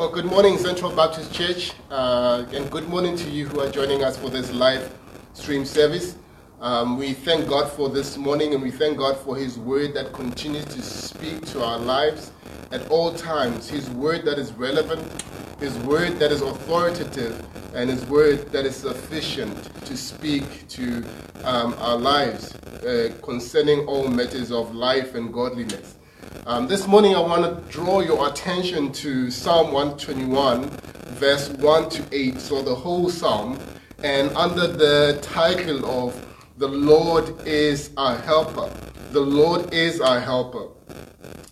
Well, good morning, Central Baptist Church, uh, and good morning to you who are joining us for this live stream service. Um, we thank God for this morning, and we thank God for His word that continues to speak to our lives at all times. His word that is relevant, His word that is authoritative, and His word that is sufficient to speak to um, our lives uh, concerning all matters of life and godliness. Um, this morning, I want to draw your attention to Psalm 121, verse 1 to 8, so the whole psalm, and under the title of The Lord is our helper. The Lord is our helper.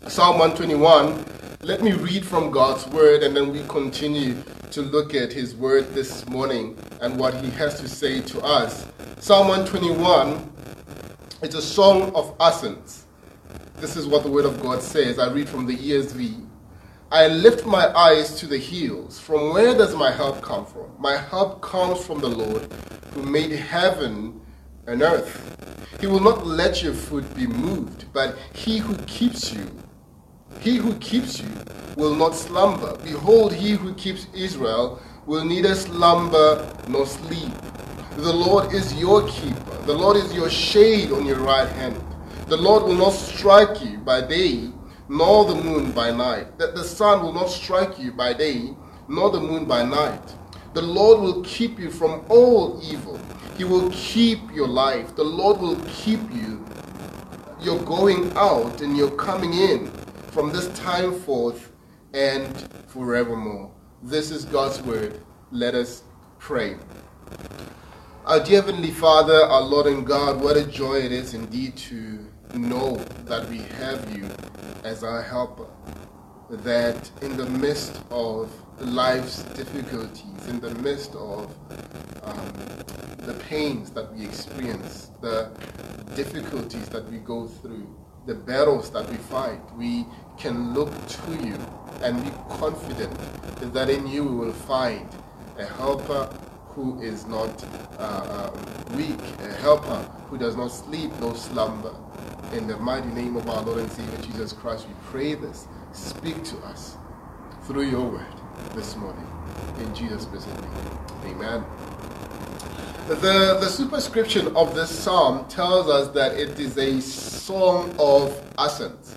Psalm 121, let me read from God's word, and then we continue to look at his word this morning and what he has to say to us. Psalm 121 is a song of ascents. This is what the Word of God says. I read from the ESV. I lift my eyes to the hills. From where does my help come from? My help comes from the Lord who made heaven and earth. He will not let your foot be moved, but he who keeps you, he who keeps you will not slumber. Behold, he who keeps Israel will neither slumber nor sleep. The Lord is your keeper. The Lord is your shade on your right hand. The Lord will not strike you by day, nor the moon by night. That the sun will not strike you by day, nor the moon by night. The Lord will keep you from all evil. He will keep your life. The Lord will keep you. You're going out and you're coming in from this time forth and forevermore. This is God's word. Let us pray. Our dear Heavenly Father, our Lord and God, what a joy it is indeed to know that we have you as our helper. That in the midst of life's difficulties, in the midst of um, the pains that we experience, the difficulties that we go through, the battles that we fight, we can look to you and be confident that in you we will find a helper who is not uh, um, weak, a helper who does not sleep nor slumber, in the mighty name of our Lord and Savior Jesus Christ, we pray this. Speak to us through your word this morning. In Jesus' name. Amen. The, the superscription of this psalm tells us that it is a song of ascents.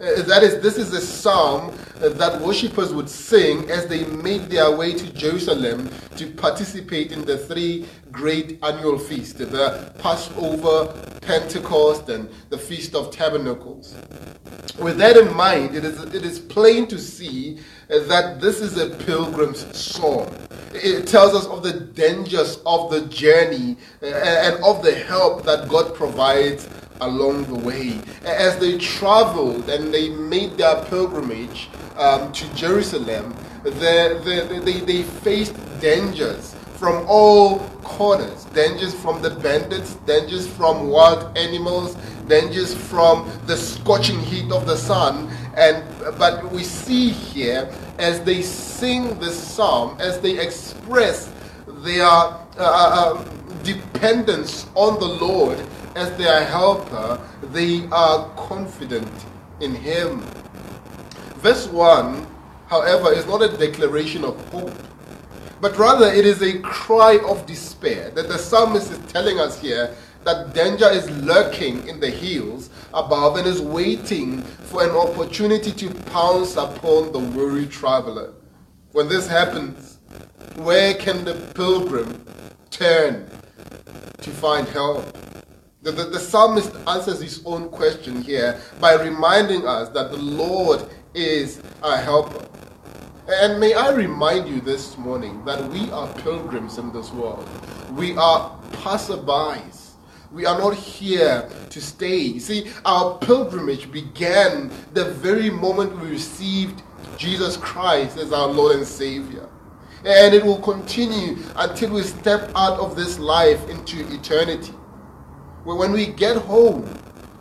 Uh, that is, this is a psalm that worshippers would sing as they made their way to Jerusalem to participate in the three great annual feasts the Passover, Pentecost, and the Feast of Tabernacles. With that in mind, it is, it is plain to see that this is a pilgrim's song. It tells us of the dangers of the journey and of the help that God provides along the way. As they traveled and they made their pilgrimage um, to Jerusalem, they, they, they, they faced dangers from all corners dangers from the bandits, dangers from wild animals, dangers from the scorching heat of the sun. And but we see here as they sing this psalm, as they express their uh, uh, um, dependence on the Lord as their helper, they are confident in Him. Verse 1, however, is not a declaration of hope, but rather it is a cry of despair that the psalmist is telling us here that danger is lurking in the hills above and is waiting for an opportunity to pounce upon the weary traveler. When this happens, where can the pilgrim turn to find help? The, the, the, psalmist answers his own question here by reminding us that the Lord is our helper. And may I remind you this morning that we are pilgrims in this world. We are passerbys. We are not here to stay. See, our pilgrimage began the very moment we received Jesus Christ as our Lord and Savior. And it will continue until we step out of this life into eternity. When we get home,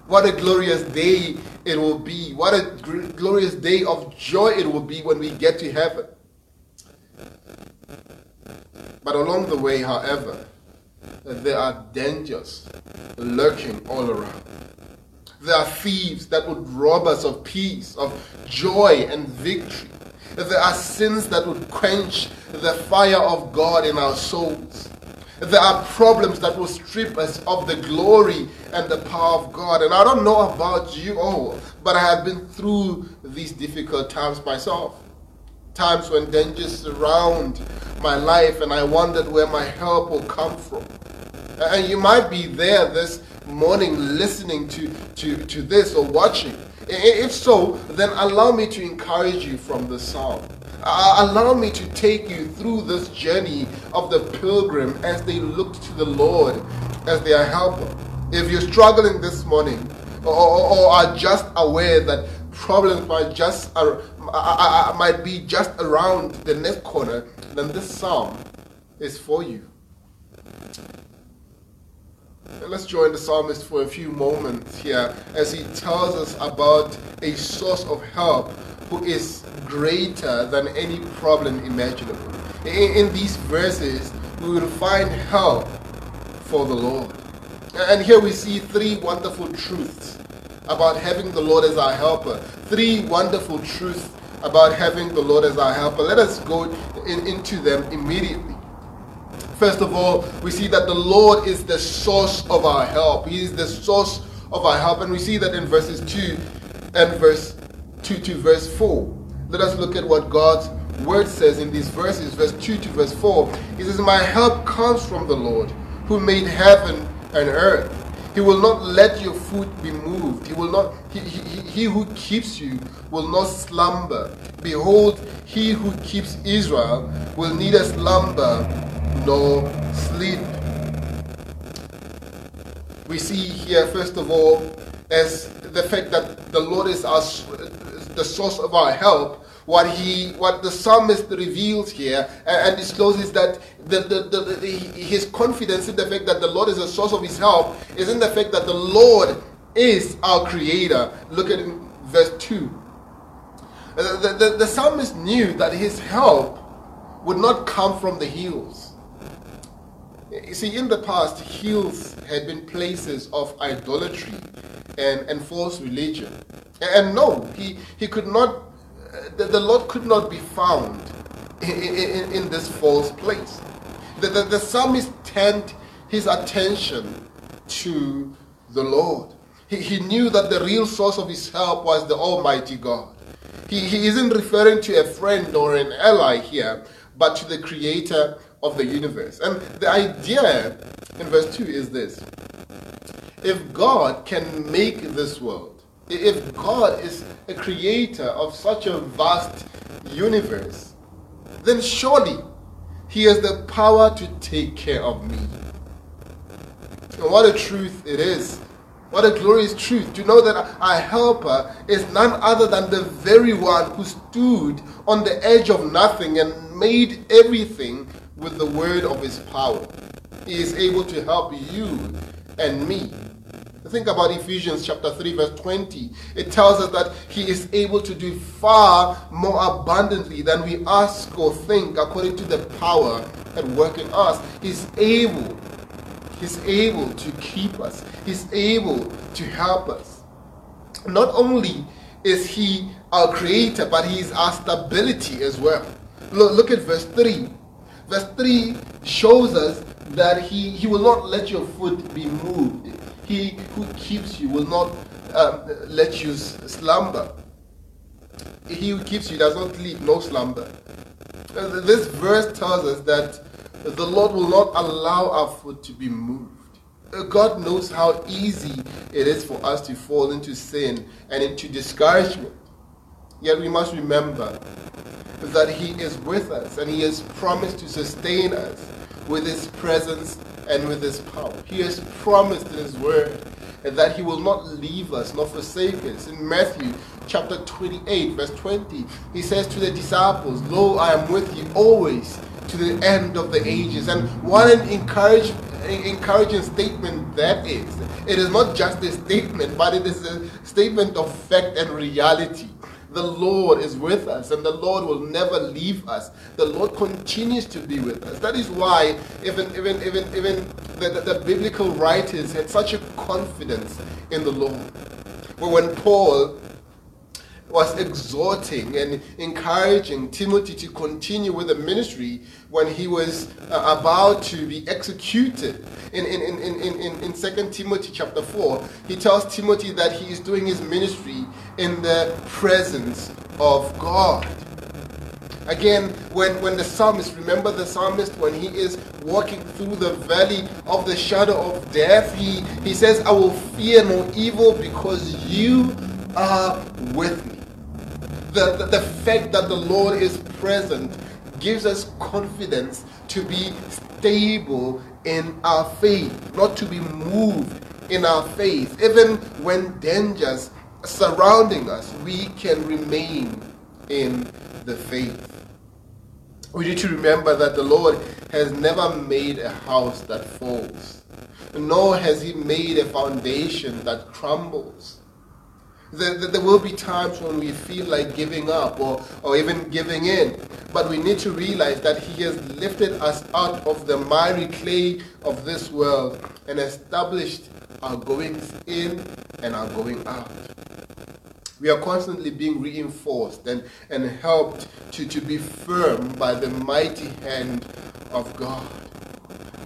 what a glorious day it will be. What a glorious day of joy it will be when we get to heaven. But along the way, however, there are dangers lurking all around. There are thieves that would rob us of peace, of joy and victory. There are sins that would quench the fire of God in our souls. There are problems that will strip us of the glory and the power of God. And I don't know about you all, but I have been through these difficult times myself. Times when dangers surround my life and I wondered where my help will come from. And you might be there this morning listening to, to, to this or watching. If so, then allow me to encourage you from the psalm. Uh, allow me to take you through this journey of the pilgrim as they looked to the Lord as their helper. If you're struggling this morning or, or, are just aware that problems might just uh, uh, uh, might be just around the next corner, then this psalm is for you. Let's join the psalmist for a few moments here as he tells us about a source of help who is greater than any problem imaginable. In, in these verses, we will find help for the Lord. And here we see three wonderful truths about having the Lord as our helper. Three wonderful truths about having the Lord as our helper. Let us go in, into them immediately. First of all, we see that the Lord is the source of our help. He is the source of our help. And we see that in verses 2 and verse 2 to verse 4. Let us look at what God's word says in these verses, verse 2 to verse 4. He says, My help comes from the Lord, who made heaven and earth. He will not let your foot be moved. He will not he, he, he who keeps you will not slumber. Behold, he who keeps Israel will neither slumber nor sleep. We see here, first of all, as the fact that the Lord is our, the source of our help. What he, what the psalmist reveals here and, discloses that the, the, the, the, his confidence in the fact that the Lord is the source of his help is in the fact that the Lord is our creator. Look at verse 2. The, the, the psalmist knew that his help would not come from the hills you see, in the past, hills had been places of idolatry and, and false religion. And no, he, he could not, the, the Lord could not be found in, in, in this false place. The, the, the psalmist turned his attention to the Lord. He, he knew that the real source of his help was the Almighty God. He, he isn't referring to a friend or an ally here, but to the Creator of the universe. And the idea in verse 2 is this if God can make this world, if God is a creator of such a vast universe, then surely He has the power to take care of me. And what a truth it is. What a glorious truth to know that our helper is none other than the very one who stood on the edge of nothing and made everything with the word of his power. He is able to help you and me. Think about Ephesians chapter 3, verse 20. It tells us that he is able to do far more abundantly than we ask or think according to the power at work in us. He's able. He's able to keep us. He's able to help us. Not only is he our creator, but he is our stability as well. Look, look at verse 3. Verse 3 shows us that he, he will not let your foot be moved. He who keeps you will not um, let you slumber. He who keeps you does not sleep, no slumber. Uh, this verse tells us that the Lord will not allow our foot to be moved. Uh, God knows how easy it is for us to fall into sin and into discouragement. Yet we must remember that He is with us and He has promised to sustain us with His presence and with His power. He has promised in His word that He will not leave us nor forsake us. In Matthew chapter 28, verse 20, He says to the disciples, Lo, I am with you always to the end of the ages. And what an encouraging statement that is. It is not just a statement, but it is a statement of fact and reality. The Lord is with us, and the Lord will never leave us. The Lord continues to be with us. That is why even even even even the, the, the biblical writers had such a confidence in the Lord. But when Paul was exhorting and encouraging Timothy to continue with the ministry when he was uh, about to be executed. In, in, in, in, in, in 2 Timothy chapter 4, he tells Timothy that he is doing his ministry in the presence of God. Again, when, when the psalmist, remember the psalmist, when he is walking through the valley of the shadow of death, he, he says, I will fear no evil because you are with me. The, the, the fact that the Lord is present gives us confidence to be stable in our faith, not to be moved in our faith. Even when dangers surrounding us, we can remain in the faith. We need to remember that the Lord has never made a house that falls, nor has He made a foundation that crumbles. There, there, will be times when we feel like giving up or, or even giving in. But we need to realize that He has lifted us out of the miry clay of this world and established our goings in and our going out. We are constantly being reinforced and, and helped to, to be firm by the mighty hand of God.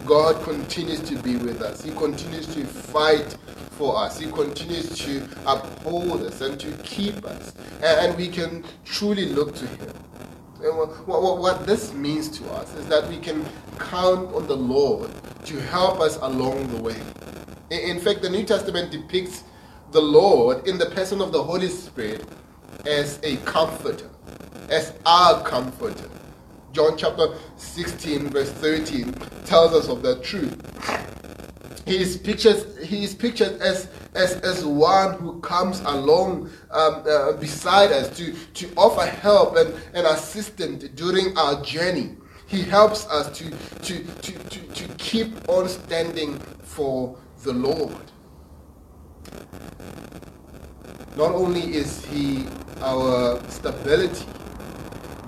God continues to be with us. He continues to fight for us. He continues to uphold us and to keep us. And, we can truly look to Him. And what, what, what this means to us is that we can count on the Lord to help us along the way. In fact, the New Testament depicts the Lord in the person of the Holy Spirit as a comforter, as our comforter. John chapter 16, verse 13 tells us of that truth. He is pictured, he is pictured as, as, as one who comes along um, uh, beside us to, to offer help and, and assistance during our journey. He helps us to, to, to, to, to keep on standing for the Lord. Not only is he our stability,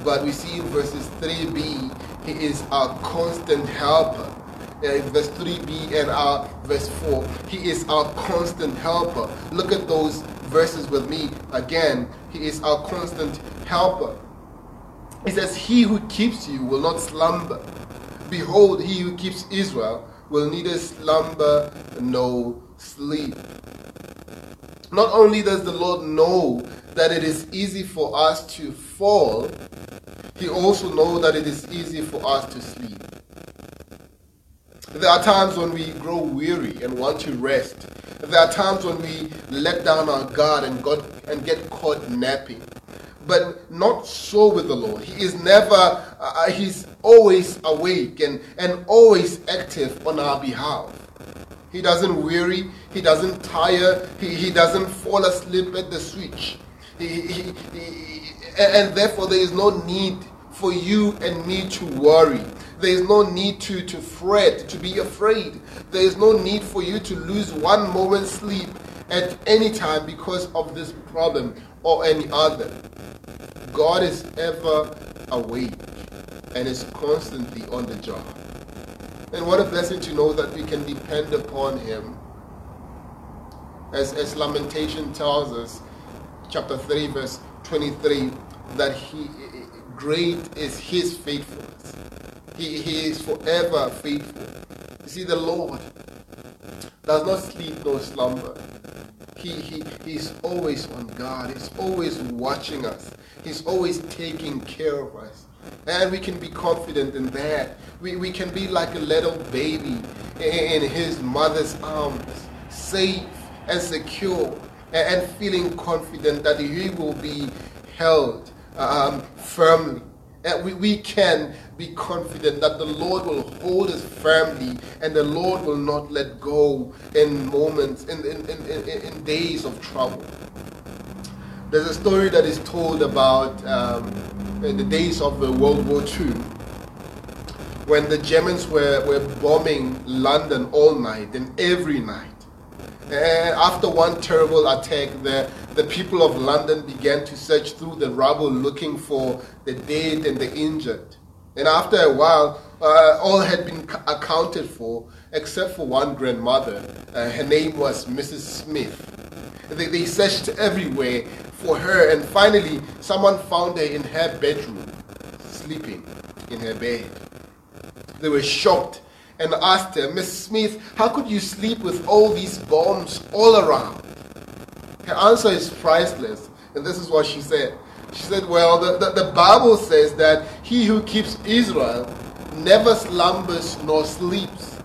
but we see in verses 3b, he is our constant helper. Uh, verse 3b and our verse 4, he is our constant helper. Look at those verses with me again. He is our constant helper. He says, He who keeps you will not slumber. Behold, he who keeps Israel will neither slumber nor sleep. Not only does the Lord know that it is easy for us to fall, He also knows that it is easy for us to sleep. There are times when we grow weary and want to rest. There are times when we let down our guard and, got, and get caught napping. But not so with the Lord. He is never, uh, He's always awake and, and always active on our behalf. He doesn't weary. He doesn't tire. He, he doesn't fall asleep at the switch. He, he, he, and therefore, there is no need for you and me to worry. There is no need to, to fret, to be afraid. There is no need for you to lose one moment's sleep at any time because of this problem or any other. God is ever awake and is constantly on the job. And what a blessing to know that we can depend upon Him. As, as Lamentation tells us, chapter 3, verse 23, that He great is His faithfulness. He, he is forever faithful. You see, the Lord does not sleep nor slumber. He, he, he's always on guard. He's always watching us. He's always taking care of us. And we can be confident in that. We, we can be like a little baby in his mother's arms, safe and secure, and, feeling confident that he will be held um, firmly. We, we can be confident that the Lord will hold us firmly and the Lord will not let go in moments, in, in, in, in days of trouble. There's a story that is told about um, in the days of World War II when the Germans were, were bombing London all night and every night. And after one terrible attack, the, the people of London began to search through the rubble looking for the dead and the injured. And after a while, uh, all had been accounted for except for one grandmother. Uh, her name was Mrs. Smith. They, they searched everywhere for her, and finally, someone found her in her bedroom, sleeping in her bed. They were shocked and asked her, Miss Smith, how could you sleep with all these bombs all around? Her answer is priceless, and this is what she said. She said, Well, the, the, the Bible says that he who keeps Israel never slumbers nor sleeps.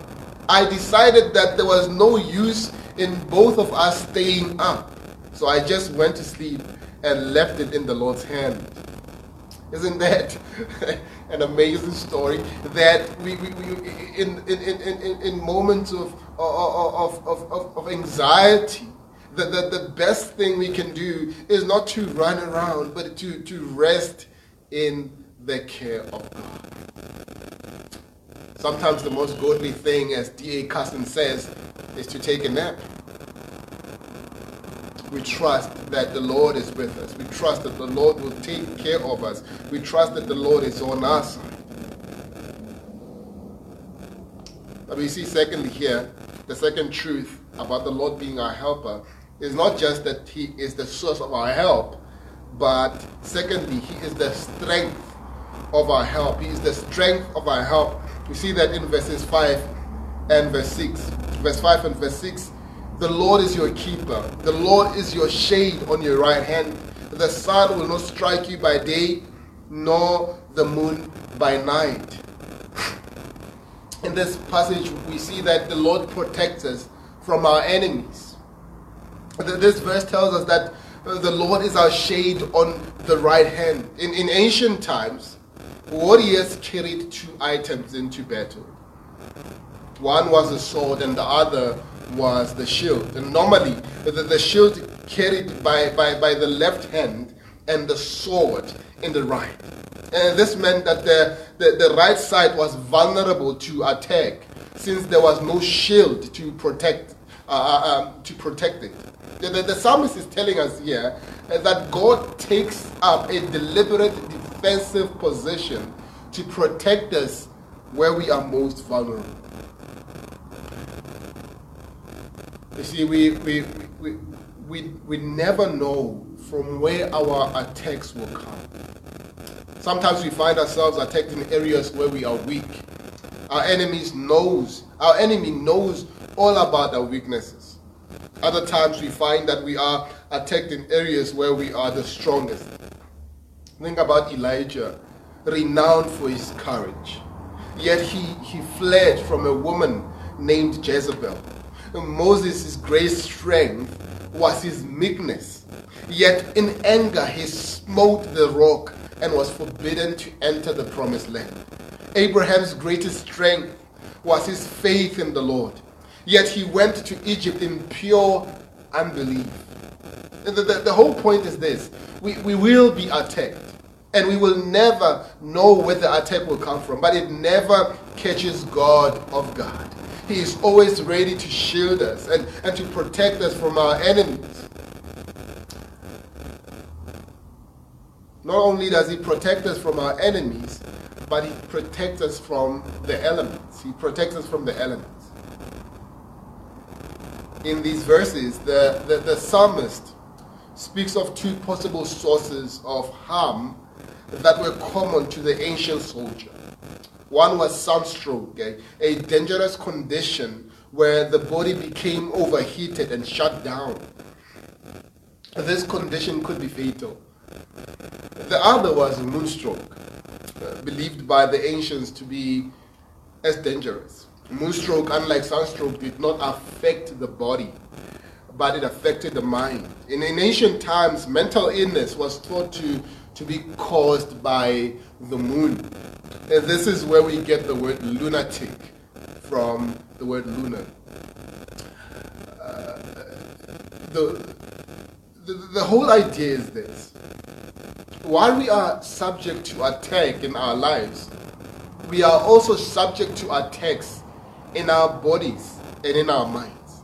I decided that there was no use in both of us staying up. So I just went to sleep and left it in the Lord's hand. Isn't that an amazing story? That we, we, we in, in, in, in, moments of, of, of, of, of anxiety, the, the, the best thing we can do is not to run around, but to, to rest in the care of God. Sometimes the most godly thing, as D.A. Carson says, is to take a nap. We trust that the Lord is with us. We trust that the Lord will take care of us. We trust that the Lord is on our side. But we see, secondly, here, the second truth about the Lord being our helper is not just that He is the source of our help, but secondly, He is the strength of our help. He is the strength of our help. We see that in verses 5 and verse 6. Verse 5 and verse 6 The Lord is your keeper, the Lord is your shade on your right hand. The sun will not strike you by day, nor the moon by night. In this passage, we see that the Lord protects us from our enemies. This verse tells us that the Lord is our shade on the right hand. In, in ancient times, warriors carried two items into battle. One was a sword and the other was the shield. And normally, the, the shield carried by, by, by the left hand and the sword in the right. And this meant that the, the, the right side was vulnerable to attack since there was no shield to protect, uh, uh um, to protect it. The, the, the psalmist is telling us here that God takes up a deliberate defensive position to protect us where we are most vulnerable. You see, we, we, we, we, we never know from where our attacks will come. Sometimes we find ourselves attacked in areas where we are weak. Our enemies knows, our enemy knows all about our weaknesses. Other times we find that we are attacked in areas where we are the strongest. Think about Elijah, renowned for his courage. Yet he, he fled from a woman named Jezebel. Moses' great strength was his meekness. Yet in anger he smote the rock and was forbidden to enter the promised land. Abraham's greatest strength was his faith in the Lord. Yet he went to Egypt in pure unbelief. The, the, the, whole point is this we, we will be attacked, and we will never know where the attack will come from, but it never catches God of God. He is always ready to shield us and, and to protect us from our enemies. Not only does he protect us from our enemies, but he protects us from the elements. He protects us from the elements in these verses, the, the, the psalmist speaks of two possible sources of harm that were common to the ancient soldier. One was sunstroke, a, a dangerous condition where the body became overheated and shut down. This condition could be fatal. The other was moonstroke, uh, believed by the ancients to be as dangerous. Moonstroke, unlike sunstroke, did not affect the body, but it affected the mind. In, in ancient times, mental illness was thought to, to be caused by the moon. And this is where we get the word lunatic from the word lunar. Uh, the, the, the whole idea is this. While we are subject to attack in our lives, we are also subject to attacks in our bodies and in our minds.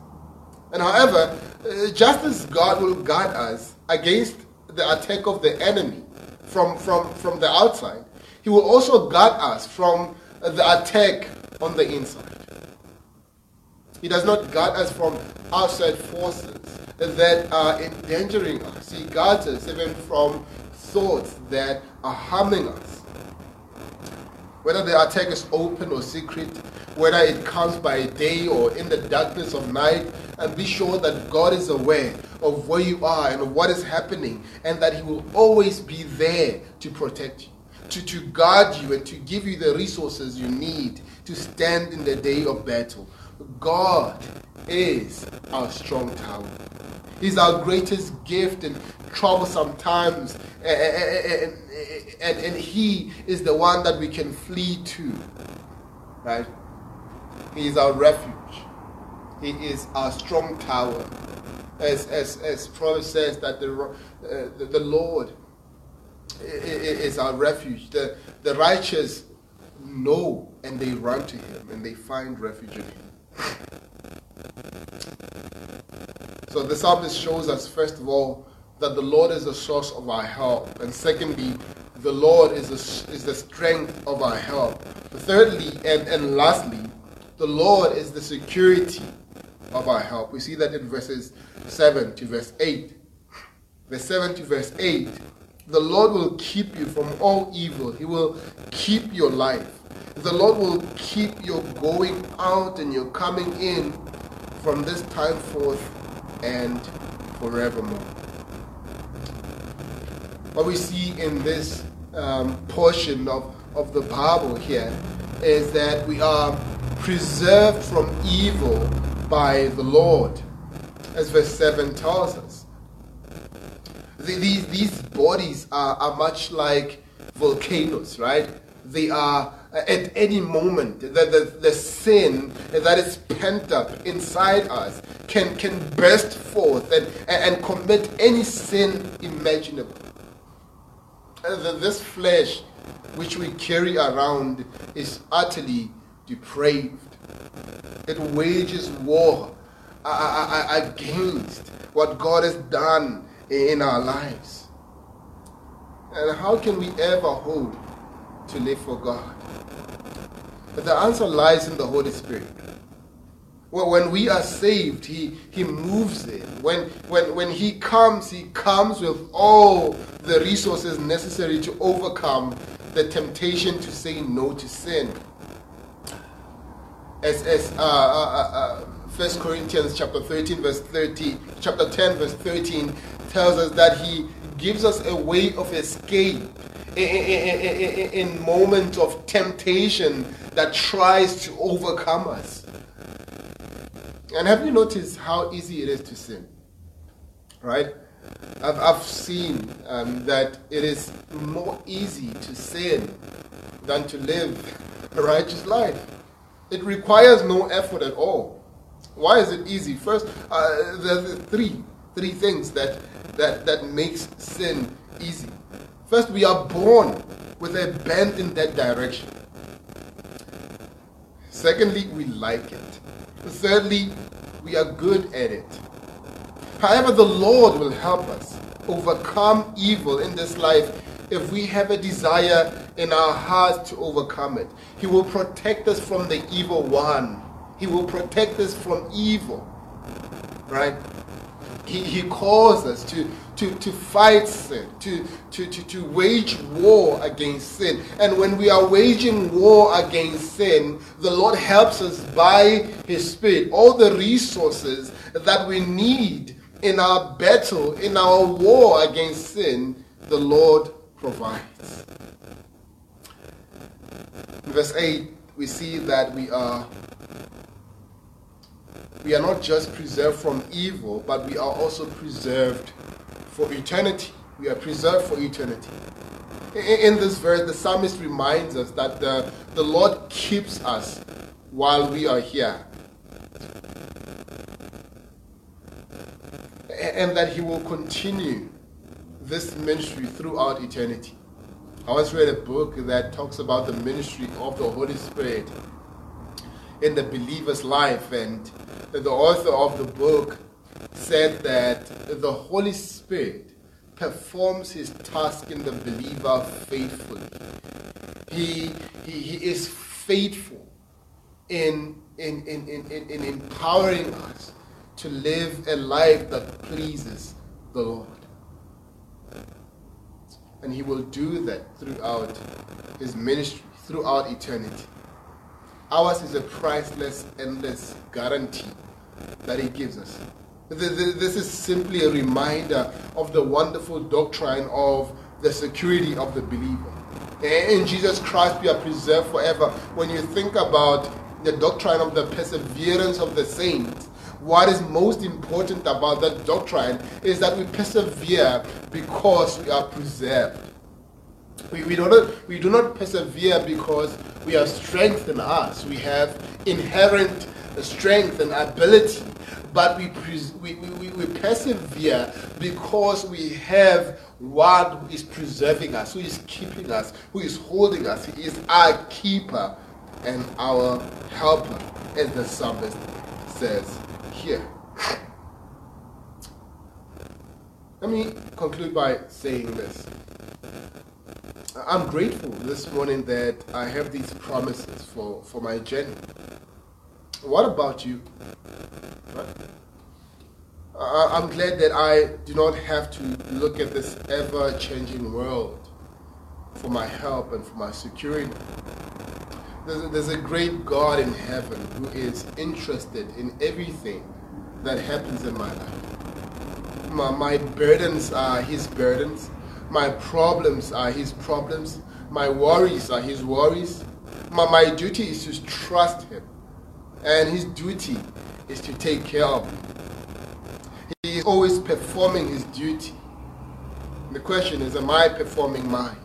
And however, uh, just as God will guard us against the attack of the enemy from, from, from the outside, He will also guard us from the attack on the inside. He does not guard us from outside forces that are endangering us. He guards us even from thoughts that are harming us. Whether the attack is open or secret, whether it comes by day or in the darkness of night, and be sure that God is aware of where you are and what is happening, and that He will always be there to protect you, to, to guard you, and to give you the resources you need to stand in the day of battle. God is our strong tower. He's our greatest gift in troublesome times. And, and, and, He is the one that we can flee to. Right? He is our refuge. He is our strong tower. As, as, as Proverbs says, that the, uh, the, the Lord is our refuge. The, the righteous know and they run to Him and they find refuge in Him. So the psalmist shows us, first of all, that the Lord is the source of our help. And secondly, the Lord is the, is the strength of our help. Thirdly, and, and lastly, the Lord is the security of our help. We see that in verses 7 to verse 8. Verse 7 to verse 8. The Lord will keep you from all evil. He will keep your life. The Lord will keep your going out and your coming in from this time forth and forevermore. What we see in this um, portion of, of the Bible here is that we are preserved from evil by the Lord, as verse 7 tells us. These, these bodies are, are much like volcanoes, right? They are at any moment, the, the, the sin that is pent up inside us can, can burst forth and, and commit any sin imaginable. This flesh which we carry around is utterly depraved. It wages war uh, uh, uh, against what God has done in our lives. And how can we ever hope to live for God? But the answer lies in the Holy Spirit. Well, when we are saved, He, he moves in. When, when, when He comes, He comes with all the resources necessary to overcome the temptation to say no to sin. As, as uh, uh, uh, 1 uh, Corinthians chapter 13, verse 30, chapter 10, verse 13 tells us that He gives us a way of escape in, moments of temptation that tries to overcome us. And have you noticed how easy it is to sin? Right? I've, I've seen um, that it is more easy to sin than to live a righteous life. It requires no effort at all. Why is it easy? First, uh, there's three three things that that that makes sin easy. First, we are born with a bent in that direction. Secondly, we like it. Thirdly, we are good at it. However, the Lord will help us overcome evil in this life if we have a desire in our hearts to overcome it. He will protect us from the evil one. He will protect us from evil. Right? He, he calls us to, to, to fight sin, to, to, to, to wage war against sin. And when we are waging war against sin, the Lord helps us by His Spirit. All the resources that we need in our battle, in our war against sin, the Lord provides. In verse 8, we see that we are we are not just preserved from evil, but we are also preserved for eternity. We are preserved for eternity. In this verse, the psalmist reminds us that the, the Lord keeps us while we are here. And that He will continue this ministry throughout eternity. I once read a book that talks about the ministry of the Holy Spirit in the believer's life, and the author of the book said that the Holy Spirit performs his task in the believer faithfully. He, he, he is faithful in, in, in, in, in empowering us to live a life that pleases the Lord. And He will do that throughout His ministry, throughout eternity. Ours is a priceless, endless guarantee that He gives us. This is simply a reminder of the wonderful doctrine of the security of the believer. In Jesus Christ, we are preserved forever. When you think about the doctrine of the perseverance of the saints, what is most important about that doctrine is that we persevere because we are preserved. We, we, do not, we do not persevere because we have strength in us. We have inherent strength and ability. But we, we, we, we persevere because we have one who is preserving us, who is keeping us, who is holding us. He is our keeper and our helper, as the psalmist says here. Let me conclude by saying this. I'm grateful this morning that I have these promises for, for my journey. What about you? Right? I'm glad that I do not have to look at this ever changing world for my help and for my security. There's a, there's a great God in heaven who is interested in everything that happens in my life. My, my burdens are His burdens, my problems are His problems, my worries are His worries. My, my duty is to trust Him, and His duty is to take care of me. He is always performing his duty. The question is, am I performing mine?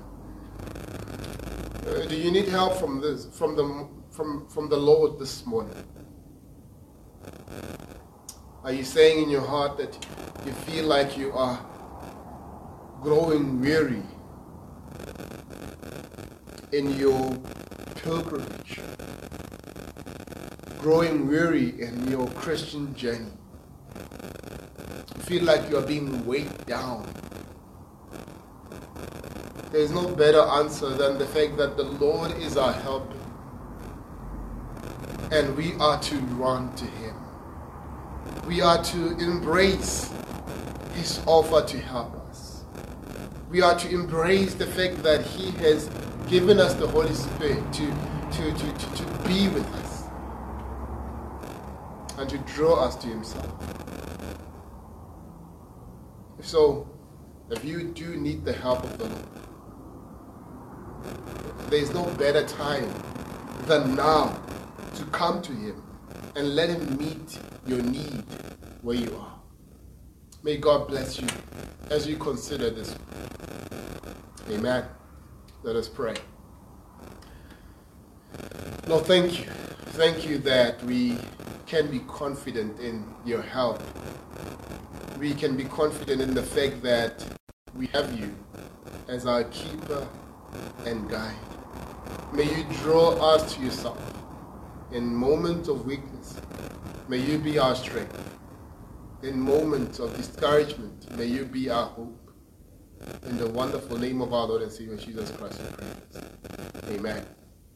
Uh, do you need help from this, from the, from, from the Lord this morning? Are you saying in your heart that you feel like you are growing weary in your pilgrimage, growing weary in your Christian journey? feel like you are being weighed down. There is no better answer than the fact that the Lord is our helper and we are to run to Him. We are to embrace His offer to help. We are to embrace the fact that He has given us the Holy Spirit to, to, to, to, to be with us and to draw us to Himself. So, if you do need the help of the Lord, there is no better time than now to come to Him and let Him meet your need where you are. May God bless you as you consider this. Amen. Let us pray. Lord, thank you. Thank you that we can be confident in your help we can be confident in the fact that we have you as our keeper and guide. May you draw us to yourself in moments of weakness. May you be our strength. In moments of discouragement, may you be our hope. In the wonderful name of our Lord and Savior Jesus Christ, we pray. Amen.